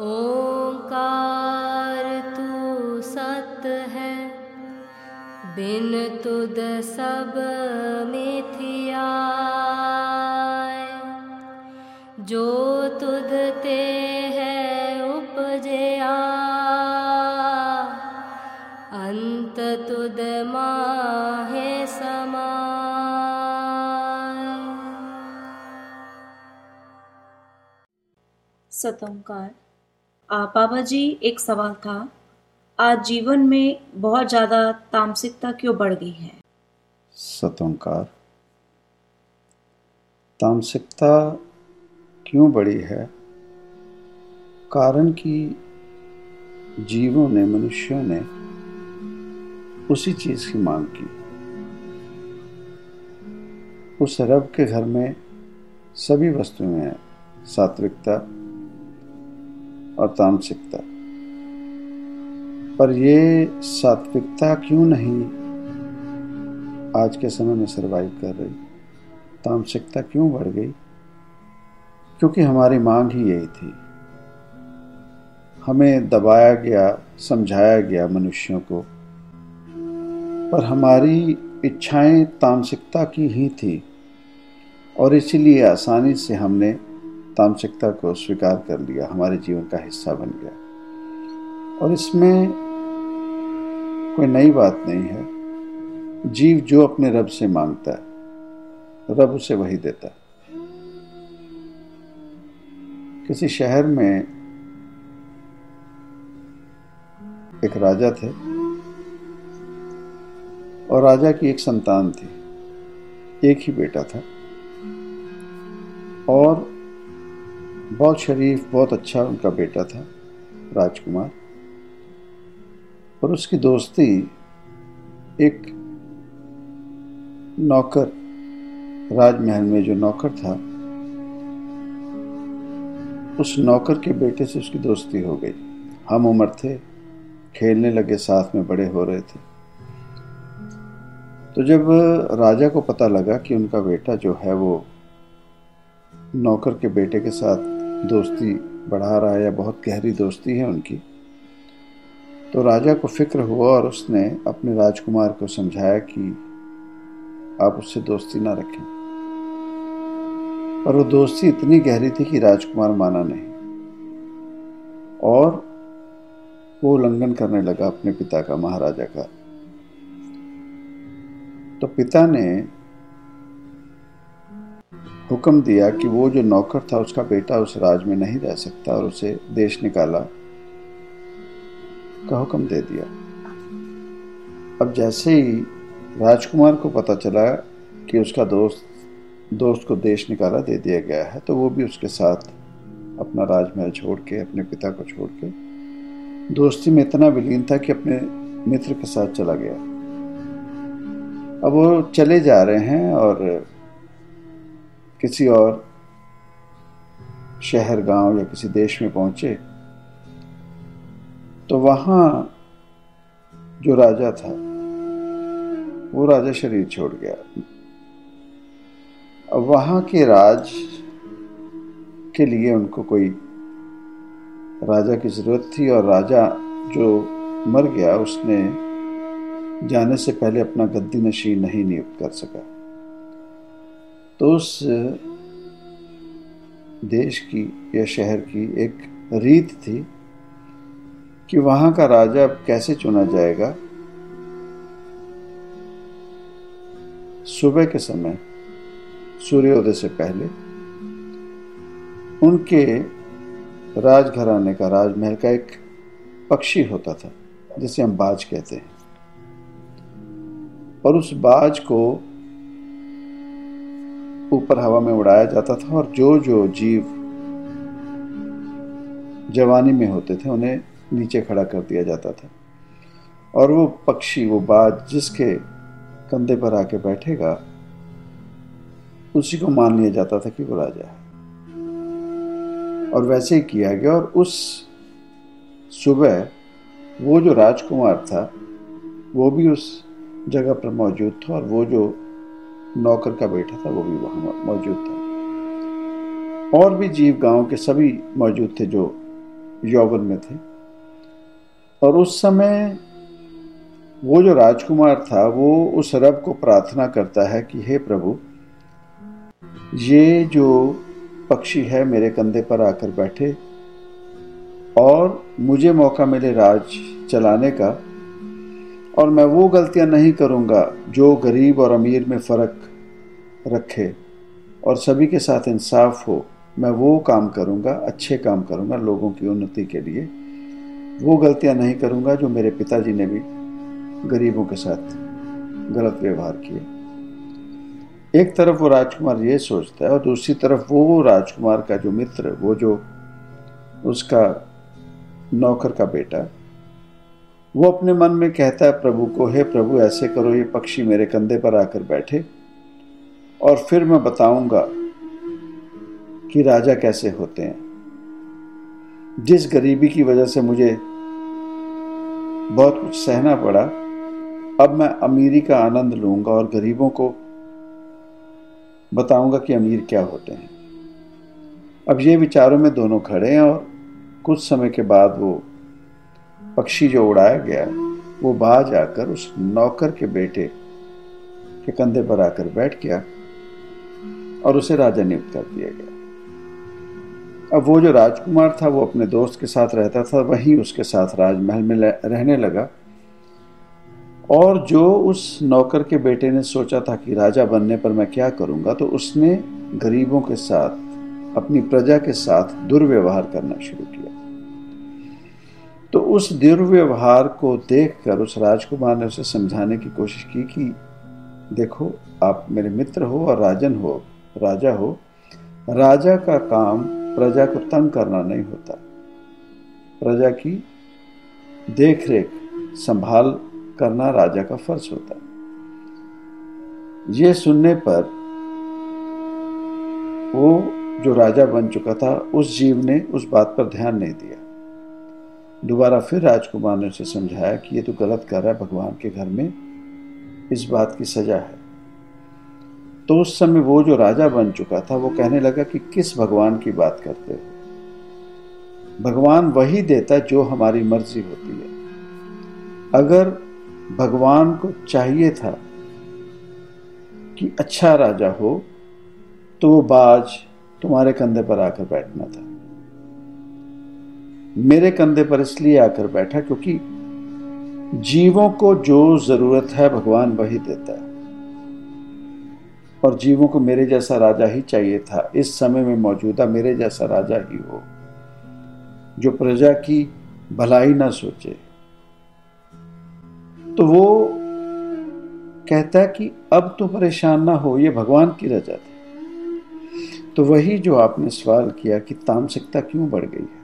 ओंकार तू सत है, बिन तुद सब मिथिया। जो तुद ते है उपजया, अंत तुद माहे समा। सतोंकार। बाबा जी, एक सवाल था, आज जीवन में बहुत ज़्यादा तामसिकता क्यों बढ़ गई है? सतोंकार। तामसिकता क्यों बढ़ी है? कारण कि जीवों ने, मनुष्यों ने उसी चीज़ की मांग की। उस रब के घर में सभी वस्तुएँ हैं, सात्विकता और तामसिकता। पर ये सात्विकता क्यों नहीं आज के समय में सरवाइव कर रही? तामसिकता क्यों बढ़ गई? क्योंकि हमारी मांग ही यही थी। हमें दबाया गया, समझाया गया मनुष्यों को। पर हमारी इच्छाएँ तामसिकता की ही थी। और इसीलिए आसानी से हमने तामसिकता को स्वीकार कर लिया, हमारे जीवन का हिस्सा बन गया। और इसमें कोई नई बात नहीं है। जीव जो अपने रब से माँगता है, रब उसे वही देता है। किसी शहर में एक राजा थे, और राजा की एक संतान थी, एक ही बेटा था, और बहुत शरीफ बहुत अच्छा उनका बेटा था, राजकुमार। और उसकी दोस्ती एक नौकर, राजमहल में जो नौकर था, उस नौकर के बेटे से उसकी दोस्ती हो गई। हम उम्र थे, खेलने लगे, साथ में बड़े हो रहे थे। तो जब राजा को पता लगा कि उनका बेटा जो है वो नौकर के बेटे के साथ दोस्ती बढ़ा रहा है या बहुत गहरी दोस्ती है उनकी तो राजा को फ़िक्र हुआ और उसने अपने राजकुमार को समझाया कि आप उससे दोस्ती ना रखें। पर वो दोस्ती इतनी गहरी थी कि राजकुमार माना नहीं। और वो उल्लंघन करने लगा अपने पिता का, महाराजा का। तो पिता ने हुक्म दिया कि वो जो नौकर था उसका बेटा उस राज में नहीं रह सकता और उसे देश निकाला। का हुक्म दे दिया। अब जैसे ही राजकुमार को पता चला कि उसका दोस्त दोस्त को देश निकाला, दे दिया गया है तो वो भी उसके साथ अपना राजमहल छोड़ के, अपने पिता को छोड़ के, दोस्ती में इतना विलीन था कि अपने मित्र के साथ चला गया। अब वो चले जा रहे हैं और किसी और शहर, गाँव या किसी देश में पहुँचे तो वहाँ जो राजा था, वो राजा शरीर छोड़ गया। अब वहाँ के राज के लिए उनको कोई राजा की ज़रूरत थी और राजा जो मर गया, उसने जाने से पहले अपना गद्दी नशी नहीं नियुक्त कर सका। तो उस देश की या शहर की एक रीत थी कि वहाँ का राजा अब कैसे चुना जाएगा? सुबह के समय, सूर्योदय से पहले, उनके राजघराने का राजमहल का एक पक्षी होता था, जिसे हम बाज कहते हैं। और उस बाज को ऊपर हवा में उड़ाया जाता था और जो जो जीव जवानी में होते थे, उन्हें नीचे खड़ा कर दिया जाता था। और वो पक्षी, वो बाज जिसके कंधे पर आके बैठेगा, उसी को मान लिया जाता था कि वो राजा है। और वैसे ही किया गया और उस सुबह वो जो राजकुमार था, वो भी उस जगह पर मौजूद था और वो जो नौकर का बेटा था, वो भी वहाँ मौजूद था। और भी जीव गाँव के सभी मौजूद थे जो यौवन में थे। और उस समय वो जो राजकुमार था, वो उस रब को प्रार्थना करता है कि, हे प्रभु, ये जो पक्षी है मेरे कंधे पर आकर बैठे और मुझे मौका मिले राज चलाने का और मैं वो गलतियाँ नहीं करूँगा जो गरीब और अमीर में फ़र्क रखे। और सभी के साथ इंसाफ हो, मैं वो काम करूँगा, अच्छे काम करूँगा लोगों की उन्नति के लिए। वो गलतियाँ नहीं करूँगा जो मेरे पिताजी ने भी गरीबों के साथ गलत व्यवहार किए। एक तरफ़ वो राजकुमार ये सोचता है और दूसरी तरफ़ वो राजकुमार का जो मित्र, वो जो उसका नौकर का बेटा वो अपने मन में कहता है प्रभु को, हे प्रभु, ऐसे करो, ये पक्षी मेरे कंधे पर आकर बैठे। और फिर मैं बताऊँगा कि राजा कैसे होते हैं। जिस गरीबी की वजह से मुझे बहुत कुछ सहना पड़ा, अब मैं अमीरी का आनंद लूँगा और गरीबों को बताऊँगा कि अमीर क्या होते हैं। अब ये विचारों में दोनों खड़े हैं और कुछ समय के बाद वो पक्षी जो उड़ाया गया, वो बाज आकर उस नौकर के बेटे के कंधे पर आकर बैठ गया और उसे राजा नियुक्त कर दिया गया। अब वो जो राजकुमार था, वो अपने दोस्त के साथ रहता था, वहीं उसके साथ राजमहल में रहने लगा। और जो उस नौकर के बेटे ने सोचा था कि राजा बनने पर मैं क्या करूँगा तो उसने गरीबों के साथ, अपनी प्रजा के साथ दुर्व्यवहार करना शुरू किया। उस दुर्व्यवहार को देखकर, उस राजकुमार ने उसे समझाने की कोशिश की कि, देखो, आप मेरे मित्र हो और राजन हो, राजा हो। राजा का काम प्रजा को तंग करना नहीं होता। प्रजा की देख रेख संभाल करना राजा का फ़र्ज़ होता है। ये सुनने पर वो जो राजा बन चुका था, उस जीव ने उस बात पर ध्यान नहीं दिया। दोबारा फिर राजकुमार ने उसे समझाया कि ये तो गलत कर रहा है भगवान के घर में। इस बात की सजा है। तो उस समय वो जो राजा बन चुका था, वो कहने लगा कि किस भगवान की बात करते हो? भगवान वही देता जो हमारी मर्ज़ी होती है। अगर भगवान को चाहिए था कि अच्छा राजा हो तो वो बाज तुम्हारे कंधे पर आकर बैठना था। मेरे कंधे पर इसलिए आकर बैठा क्योंकि जीवों को जो ज़रूरत है भगवान वही देता है। और जीवों को मेरे जैसा राजा ही चाहिए था। इस समय में मौजूदा मेरे जैसा राजा ही हो, जो प्रजा की भलाई ना सोचे। तो वो कहता है कि अब तो परेशान ना हो, ये भगवान की रजा थी। तो वही जो आपने सवाल किया कि तामसिकता क्यों बढ़ गई है?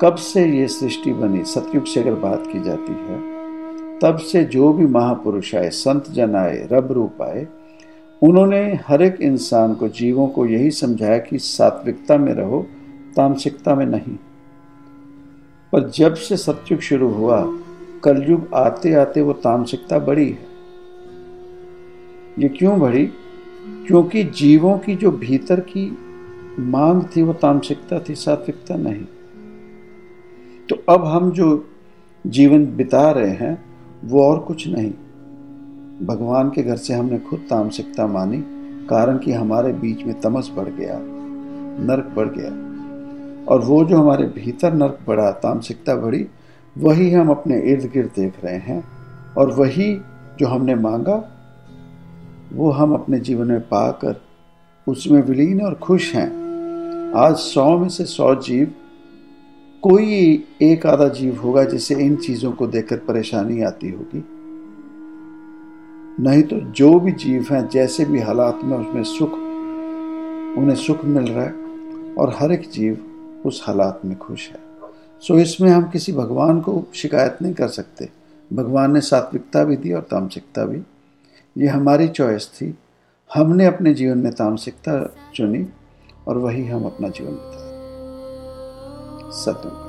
कब से ये सृष्टि बनी? सतयुग से अगर बात की जाती है, तब से जो भी महापुरुष आए, संत जन आए, रब रूप आए, उन्होंने हर एक इंसान को, जीवों को यही समझाया कि सात्विकता में रहो, तामसिकता में नहीं। पर जब से सत्युग शुरू हुआ, कलयुग आते आते वो तामसिकता बढ़ी है। ये क्यों बढ़ी? क्योंकि जीवों की जो भीतर की मांग थी, वो तामसिकता थी, सात्विकता नहीं। तो अब हम जो जीवन बिता रहे हैं, वो और कुछ नहीं। भगवान के घर से हमने खुद तामसिकता मानी, कारण कि हमारे बीच में तमस बढ़ गया, नरक बढ़ गया। और वो जो हमारे भीतर नरक बढ़ा, तामसिकता बढ़ी, वही हम अपने इर्द गिर्द देख रहे हैं। और वही जो हमने मांगा, वो हम अपने जीवन में पाकर, उसमें विलीन और खुश हैं। आज सौ में से सौ जीव कोई एक आधा जीव होगा जिसे इन चीज़ों को देखकर परेशानी आती होगी। नहीं तो जो भी जीव हैं, जैसे भी हालात में उसमें सुख, उन्हें सुख मिल रहा है और हर एक जीव उस हालात में खुश है। सो इसमें हम किसी भगवान को शिकायत नहीं कर सकते। भगवान ने सात्विकता भी दी और तामसिकता भी। ये हमारी चॉइस थी। हमने अपने जीवन में तामसिकता चुनी और वही हम अपना जीवन बिताए। सत्य